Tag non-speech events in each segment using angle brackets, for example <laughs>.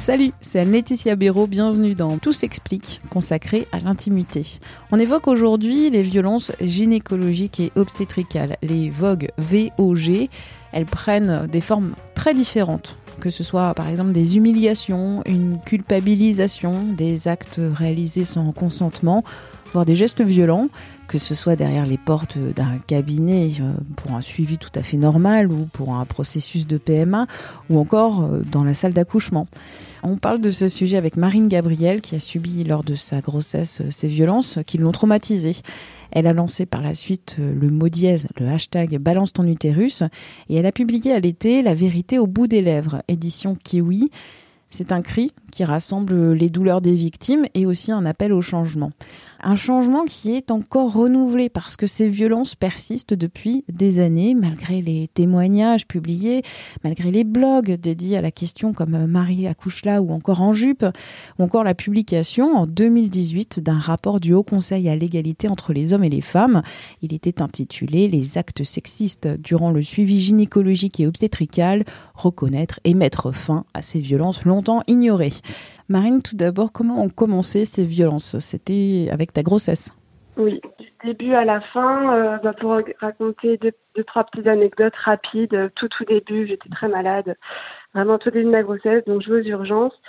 Salut, c'est Laetitia Béraud, bienvenue dans Tout s'explique, consacré à l'intimité. On évoque aujourd'hui les violences gynécologiques et obstétricales, les VOG, VOG. Elles prennent des formes très différentes que ce soit par exemple des humiliations, une culpabilisation, des actes réalisés sans consentement, voire des gestes violents, que ce soit derrière les portes d'un cabinet euh, pour un suivi tout à fait normal ou pour un processus de PMA, ou encore euh, dans la salle d'accouchement. On parle de ce sujet avec Marine Gabriel qui a subi lors de sa grossesse euh, ces violences qui l'ont traumatisée. Elle a lancé par la suite le mot dièse, le hashtag Balance ton utérus, et elle a publié à l'été La vérité au bout des lèvres, édition Kiwi. C'est un cri qui rassemble les douleurs des victimes et aussi un appel au changement. Un changement qui est encore renouvelé parce que ces violences persistent depuis des années, malgré les témoignages publiés, malgré les blogs dédiés à la question comme Marie accouche là ou encore en jupe, ou encore la publication en 2018 d'un rapport du Haut Conseil à l'égalité entre les hommes et les femmes. Il était intitulé Les actes sexistes durant le suivi gynécologique et obstétrical, reconnaître et mettre fin à ces violences Marine, tout d'abord, comment ont commencé ces violences? C'était avec ta grossesse? Oui, du début à la fin, euh, bah, pour raconter deux, trois petites anecdotes rapides. Tout tout début, j'étais très malade, vraiment tout début de ma grossesse, donc je vais aux urgences.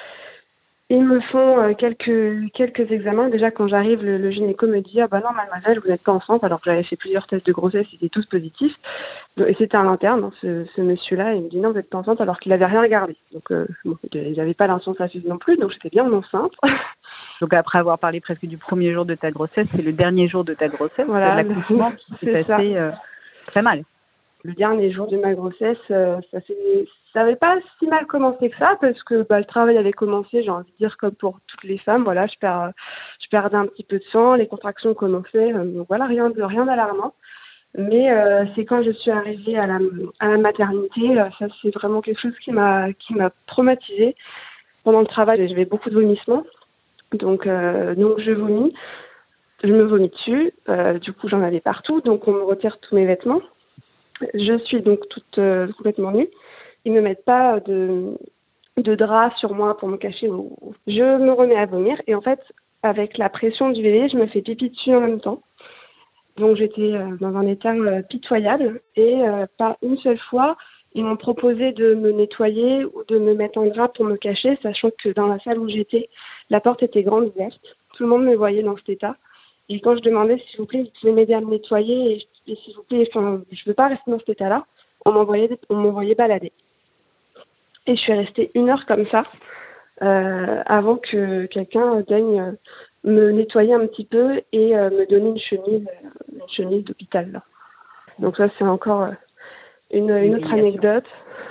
Ils me font euh, quelques quelques examens. Déjà, quand j'arrive, le, gynéco me dit ah bah non mademoiselle, vous n'êtes pas enceinte. Alors que j'avais fait plusieurs tests de grossesse, ils étaient tous positifs. Et c'était un interne, hein, ce, ce monsieur-là. Il me dit non, vous n'êtes pas enceinte, alors qu'il n'avait rien regardé. Donc euh, bon, il n'avait pas l'insensation non plus, donc j'étais bien enceinte. <laughs> Donc après avoir parlé presque du premier jour de ta grossesse, c'est le dernier jour de ta grossesse, voilà, l'accouchement qui <laughs> s'est passé euh, très mal le dernier jour de ma grossesse, euh, ça n'avait pas si mal commencé que ça parce que bah, le travail avait commencé, j'ai envie de dire comme pour toutes les femmes, voilà, je perds, je perdais un petit peu de sang, les contractions commençaient, euh, donc voilà, rien de rien d'alarmant. Mais euh, c'est quand je suis arrivée à la, maternité, ça c'est vraiment quelque chose qui m'a qui m'a traumatisée. Pendant le travail, j'avais beaucoup de vomissements, donc donc je vomis, je me vomis dessus, du coup j'en avais partout, donc on me retire tous mes vêtements. Je suis donc toute euh, complètement nue. Ils me mettent pas de, de drap sur moi pour me cacher. Je me remets à vomir et en fait, avec la pression du bébé, je me fais pipi dessus en même temps. Donc j'étais euh, dans un état euh, pitoyable et pas une seule fois ils m'ont proposé de me nettoyer ou de me mettre en drap pour me cacher, sachant que dans la salle où j'étais, la porte était grande ouverte. Tout le monde me voyait dans cet état. Et quand je demandais, s'il vous plaît, vous pouvez m'aider à me nettoyer, et s'il vous plaît, enfin, je veux pas rester dans cet état-là. On m'envoyait, on m'envoyait balader. Et je suis restée une heure comme ça, euh, avant que quelqu'un daigne me nettoyer un petit peu et euh, me donner une chemise, une chemise d'hôpital. Donc ça, c'est encore euh, une, une, autre anecdote.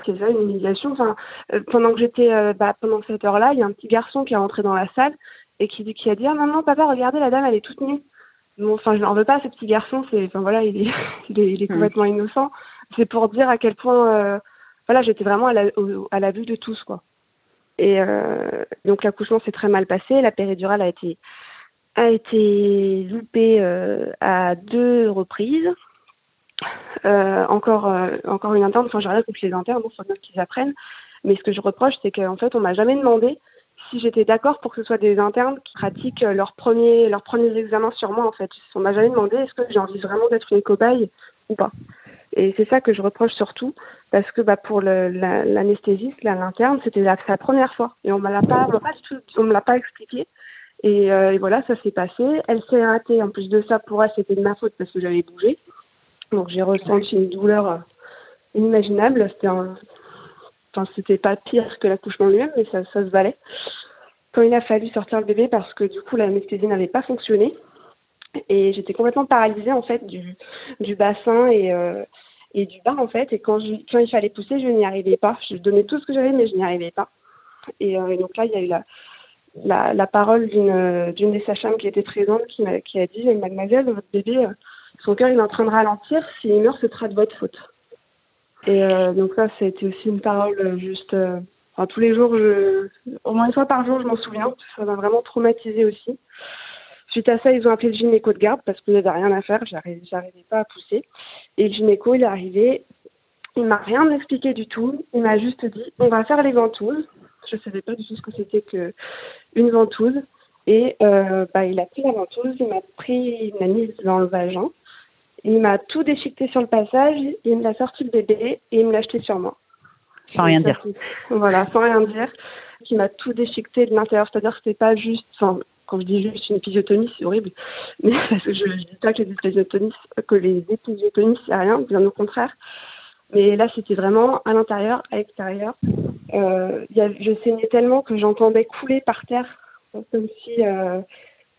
C'est ça, une humiliation. Enfin, euh, pendant que j'étais, euh, bah, pendant cette heure-là, il y a un petit garçon qui est rentré dans la salle et qui, qui a dit ah maman, papa, regardez, la dame, elle est toute nue enfin, je n'en veux pas, ce petit garçon, c'est, enfin voilà, il est, <laughs> il est, hmm. complètement innocent. C'est pour dire à quel point, euh, voilà, j'étais vraiment à la, à la vue de tous, quoi. Et euh, donc l'accouchement s'est très mal passé, la péridurale a été a été loupée euh, à deux reprises. Euh, encore encore une interne, enfin j'ai rien contre les internes, il faut bien qu'ils apprennent. Mais ce que je reproche, c'est qu'en fait, on m'a jamais demandé si j'étais d'accord pour que ce soit des internes qui pratiquent leurs premiers, leurs premiers examens sur moi, en fait. On m'a jamais demandé est-ce que j'ai envie vraiment d'être une cobaye ou pas. Et c'est ça que je reproche surtout, parce que bah, pour l'anesthésiste, la, l'interne, c'était sa première fois. Et on ne l'a me l'a pas expliqué. Et, euh, et, voilà, ça s'est passé. Elle s'est ratée. En plus de ça, pour elle, c'était de ma faute parce que j'avais bougé. Donc j'ai ressenti une douleur euh, inimaginable. C'était un, Enfin, c'était pas pire que l'accouchement lui-même, mais ça, ça se valait. Quand il a fallu sortir le bébé, parce que du coup, l'anesthésie n'avait pas fonctionné, Et j'étais complètement paralysée en fait du, du bassin et, euh, du bas en fait. Et quand, je, quand il fallait pousser, je n'y arrivais pas. Je donnais tout ce que j'avais, mais je n'y arrivais pas. Et, euh, donc là, il y a eu la, la, la parole d'une d'une des sages qui était présente qui, a, qui a dit Mademoiselle, votre bébé, euh, son cœur il est en train de ralentir. S'il meurt, ce sera de votre faute. Et euh, donc ça, c'était aussi une parole juste. Euh, enfin, tous les jours, je, au moins une fois par jour, je m'en souviens. Ça m'a vraiment traumatisé aussi. Suite à ça, ils ont appelé le gynéco de garde parce qu'il n'y avait rien à faire. J'arrivais, j'arrivais pas à pousser. Et le gynéco, il est arrivé. Il m'a rien expliqué du tout. Il m'a juste dit on va faire les ventouses. Je savais pas du tout ce que c'était que une ventouse. Et euh, bah, il a pris la ventouse, il m'a pris, il m'a mise dans le vagin. Il m'a tout déchiqueté sur le passage, il me l'a sorti le bébé et il me l'a jeté sur moi. Sans rien dire. Voilà, sans rien dire. Il m'a tout déchiqueté de l'intérieur, c'est-à-dire que c'était pas juste, enfin, quand je dis juste une épisiotomie, c'est horrible, <laughs> mais parce que je ne dis pas que les épisiotomies, que les épisiotomies, c'est rien, bien au contraire. Mais là, c'était vraiment à l'intérieur, à l'extérieur. Euh, y a, je saignais tellement que j'entendais couler par terre, comme si, euh,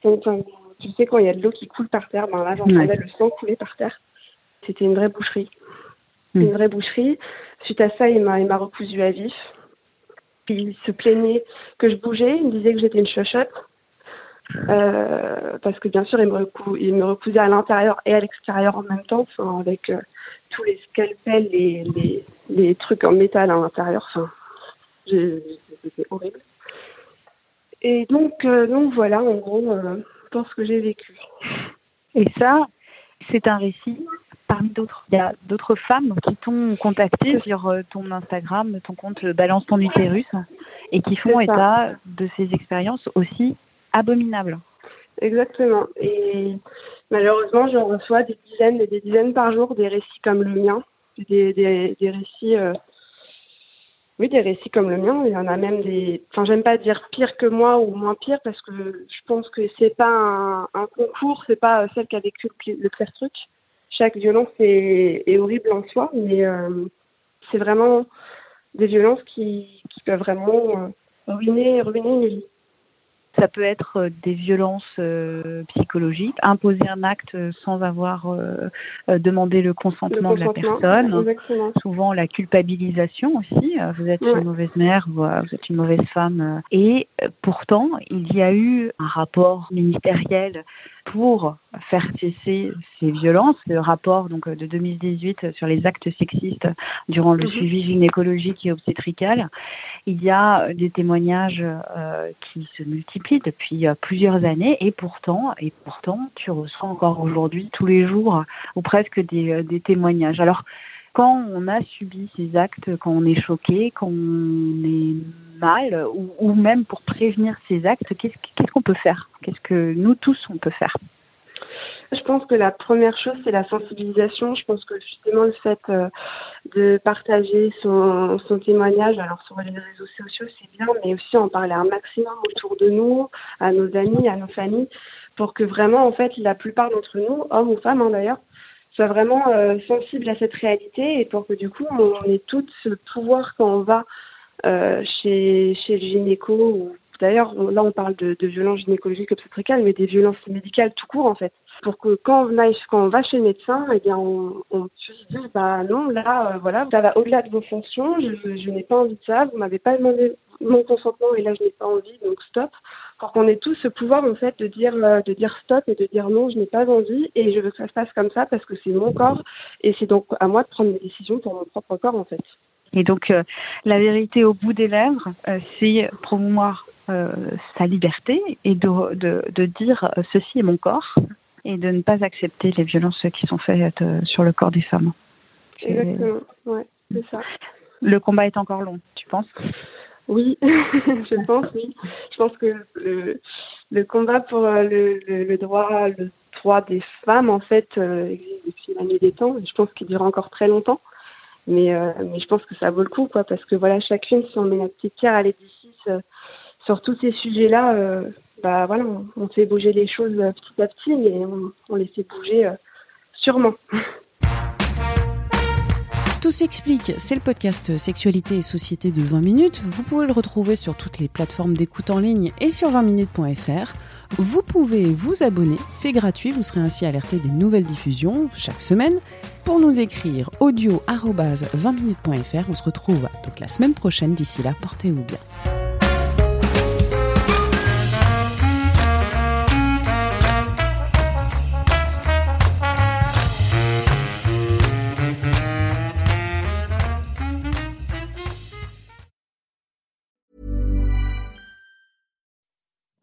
comme, tu sais, quand il y a de l'eau qui coule par terre, ben là, j'entendais ouais. le sang couler par terre. C'était une vraie boucherie. Mmh. Une vraie boucherie. Suite à ça, il m'a, il m'a recousu à vif. Il se plaignait que je bougeais. Il me disait que j'étais une chochotte. Euh, parce que bien sûr, il me, recou il me recousait à l'intérieur et à l'extérieur en même temps, enfin, avec euh, tous les scalpels, les, les, les trucs en métal à l'intérieur. Enfin, c'était horrible. Et donc, euh, donc voilà, en gros, euh, pour ce que j'ai vécu. Et ça, c'est un récit parmi d'autres. Il y a d'autres femmes qui t'ont contacté sur euh, ton Instagram, ton compte Balance ton utérus, et qui font état de ces expériences aussi abominables. Exactement. Et malheureusement, je reçois des dizaines et des dizaines par jour des récits comme le mien, des, des, des récits euh, oui, des récits comme le mien. Il y en a même des. Enfin, j'aime pas dire pire que moi ou moins pire parce que je pense que c'est pas un, concours, c'est pas celle qui a vécu le pire truc. Chaque violence est, est horrible en soi, mais euh, c'est vraiment des violences qui, qui peuvent vraiment euh, ruiner, ruiner une vie. Ça peut être euh, des violences euh, psychologiques, imposer un acte sans avoir euh, demandé le consentement, le consentement de la personne. Exactement. Souvent la culpabilisation aussi. Vous êtes ouais. une mauvaise mère, vous êtes une mauvaise femme. Et pourtant, il y a eu un rapport ministériel pour faire cesser ces violences, le rapport donc de 2018 sur les actes sexistes durant le mmh. suivi gynécologique et obstétrical, il y a des témoignages euh, qui se multiplient depuis euh, plusieurs années et pourtant et pourtant tu reçois encore aujourd'hui tous les jours ou presque des, euh, des témoignages. Alors quand on a subi ces actes, quand on est choqué, quand on est mal, ou, ou même pour prévenir ces actes, qu'est-ce qu'est-ce qu'on peut faire? Qu'est-ce nous tous on peut faire je pense que la première chose, c'est la sensibilisation. Je pense que justement le fait euh, de partager son, son témoignage, alors sur les réseaux sociaux, c'est bien, mais aussi en parler un maximum autour de nous, à nos amis, à nos familles, pour que vraiment, en fait, la plupart d'entre nous, hommes ou femmes hein, d'ailleurs, soient vraiment euh, sensibles à cette réalité et pour que du coup, on ait tout ce pouvoir quand on va euh, chez, chez le gynéco ou D'ailleurs, là, on parle de, violences gynécologiques obstétricales, mais des violences médicales tout court, en fait. Pour que quand on, va chez le médecin, eh bien, on, on puisse dire, bah non, là, euh, voilà, ça va au-delà de vos fonctions, je, n'ai pas envie de ça, vous m'avez pas demandé mon consentement et là, je n'ai pas envie, donc stop. Pour qu'on ait tous ce pouvoir, en fait, de dire, euh, de dire stop et de dire non, je n'ai pas envie et je veux que ça se passe comme ça parce que c'est mon corps et c'est donc à moi de prendre mes décisions pour mon propre corps, en fait. Et donc, euh, la vérité au bout des lèvres, c'est promouvoir sa liberté et de, de, de dire euh, ceci est mon corps et de ne pas accepter les violences qui sont faites euh, sur le corps des femmes. Exactement, ouais, c'est ça. Le combat est encore long, tu penses? Oui, <laughs> je pense, oui. Je pense que le, le combat pour le, le, le, droit, le droit des femmes, en fait, euh, existe depuis la nuit des temps. Je pense qu'il dure encore très longtemps. Mais, euh, mais je pense que ça vaut le coup, quoi, parce que voilà, chacune, si on met notre petite pierre à l'édifice euh, sur tous ces sujets-là, euh, bah on, fait bouger les choses petit à petit, mais on, les fait bouger sûrement. <laughs> Tout s'explique, c'est le podcast Sexualité et Société de 20 minutes. Vous pouvez le retrouver sur toutes les plateformes d'écoute en ligne et sur 20minutes.fr. Vous pouvez vous abonner, c'est gratuit, vous serez ainsi alerté des nouvelles diffusions chaque semaine. Pour nous écrire audio 20minutes.fr, on se retrouve donc la semaine prochaine. D'ici là, portez-vous bien.